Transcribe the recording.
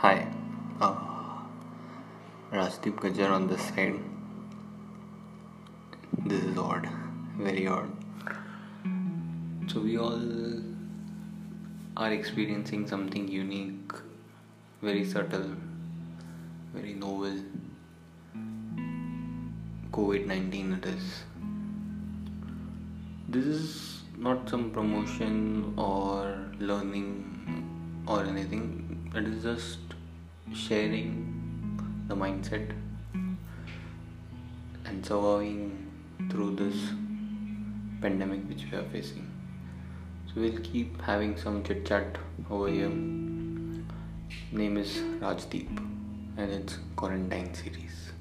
Uh, Rajdeep Gajjar on this side. This is odd, very odd. So, we all are experiencing something unique, very subtle, very novel. COVID 19 it is. This is not some promotion or learning or anything, it is just sharing the mindset and surviving through this pandemic which we are facing. So we'll keep having some chit chat over here. Name is Rajdeep and it's quarantine series.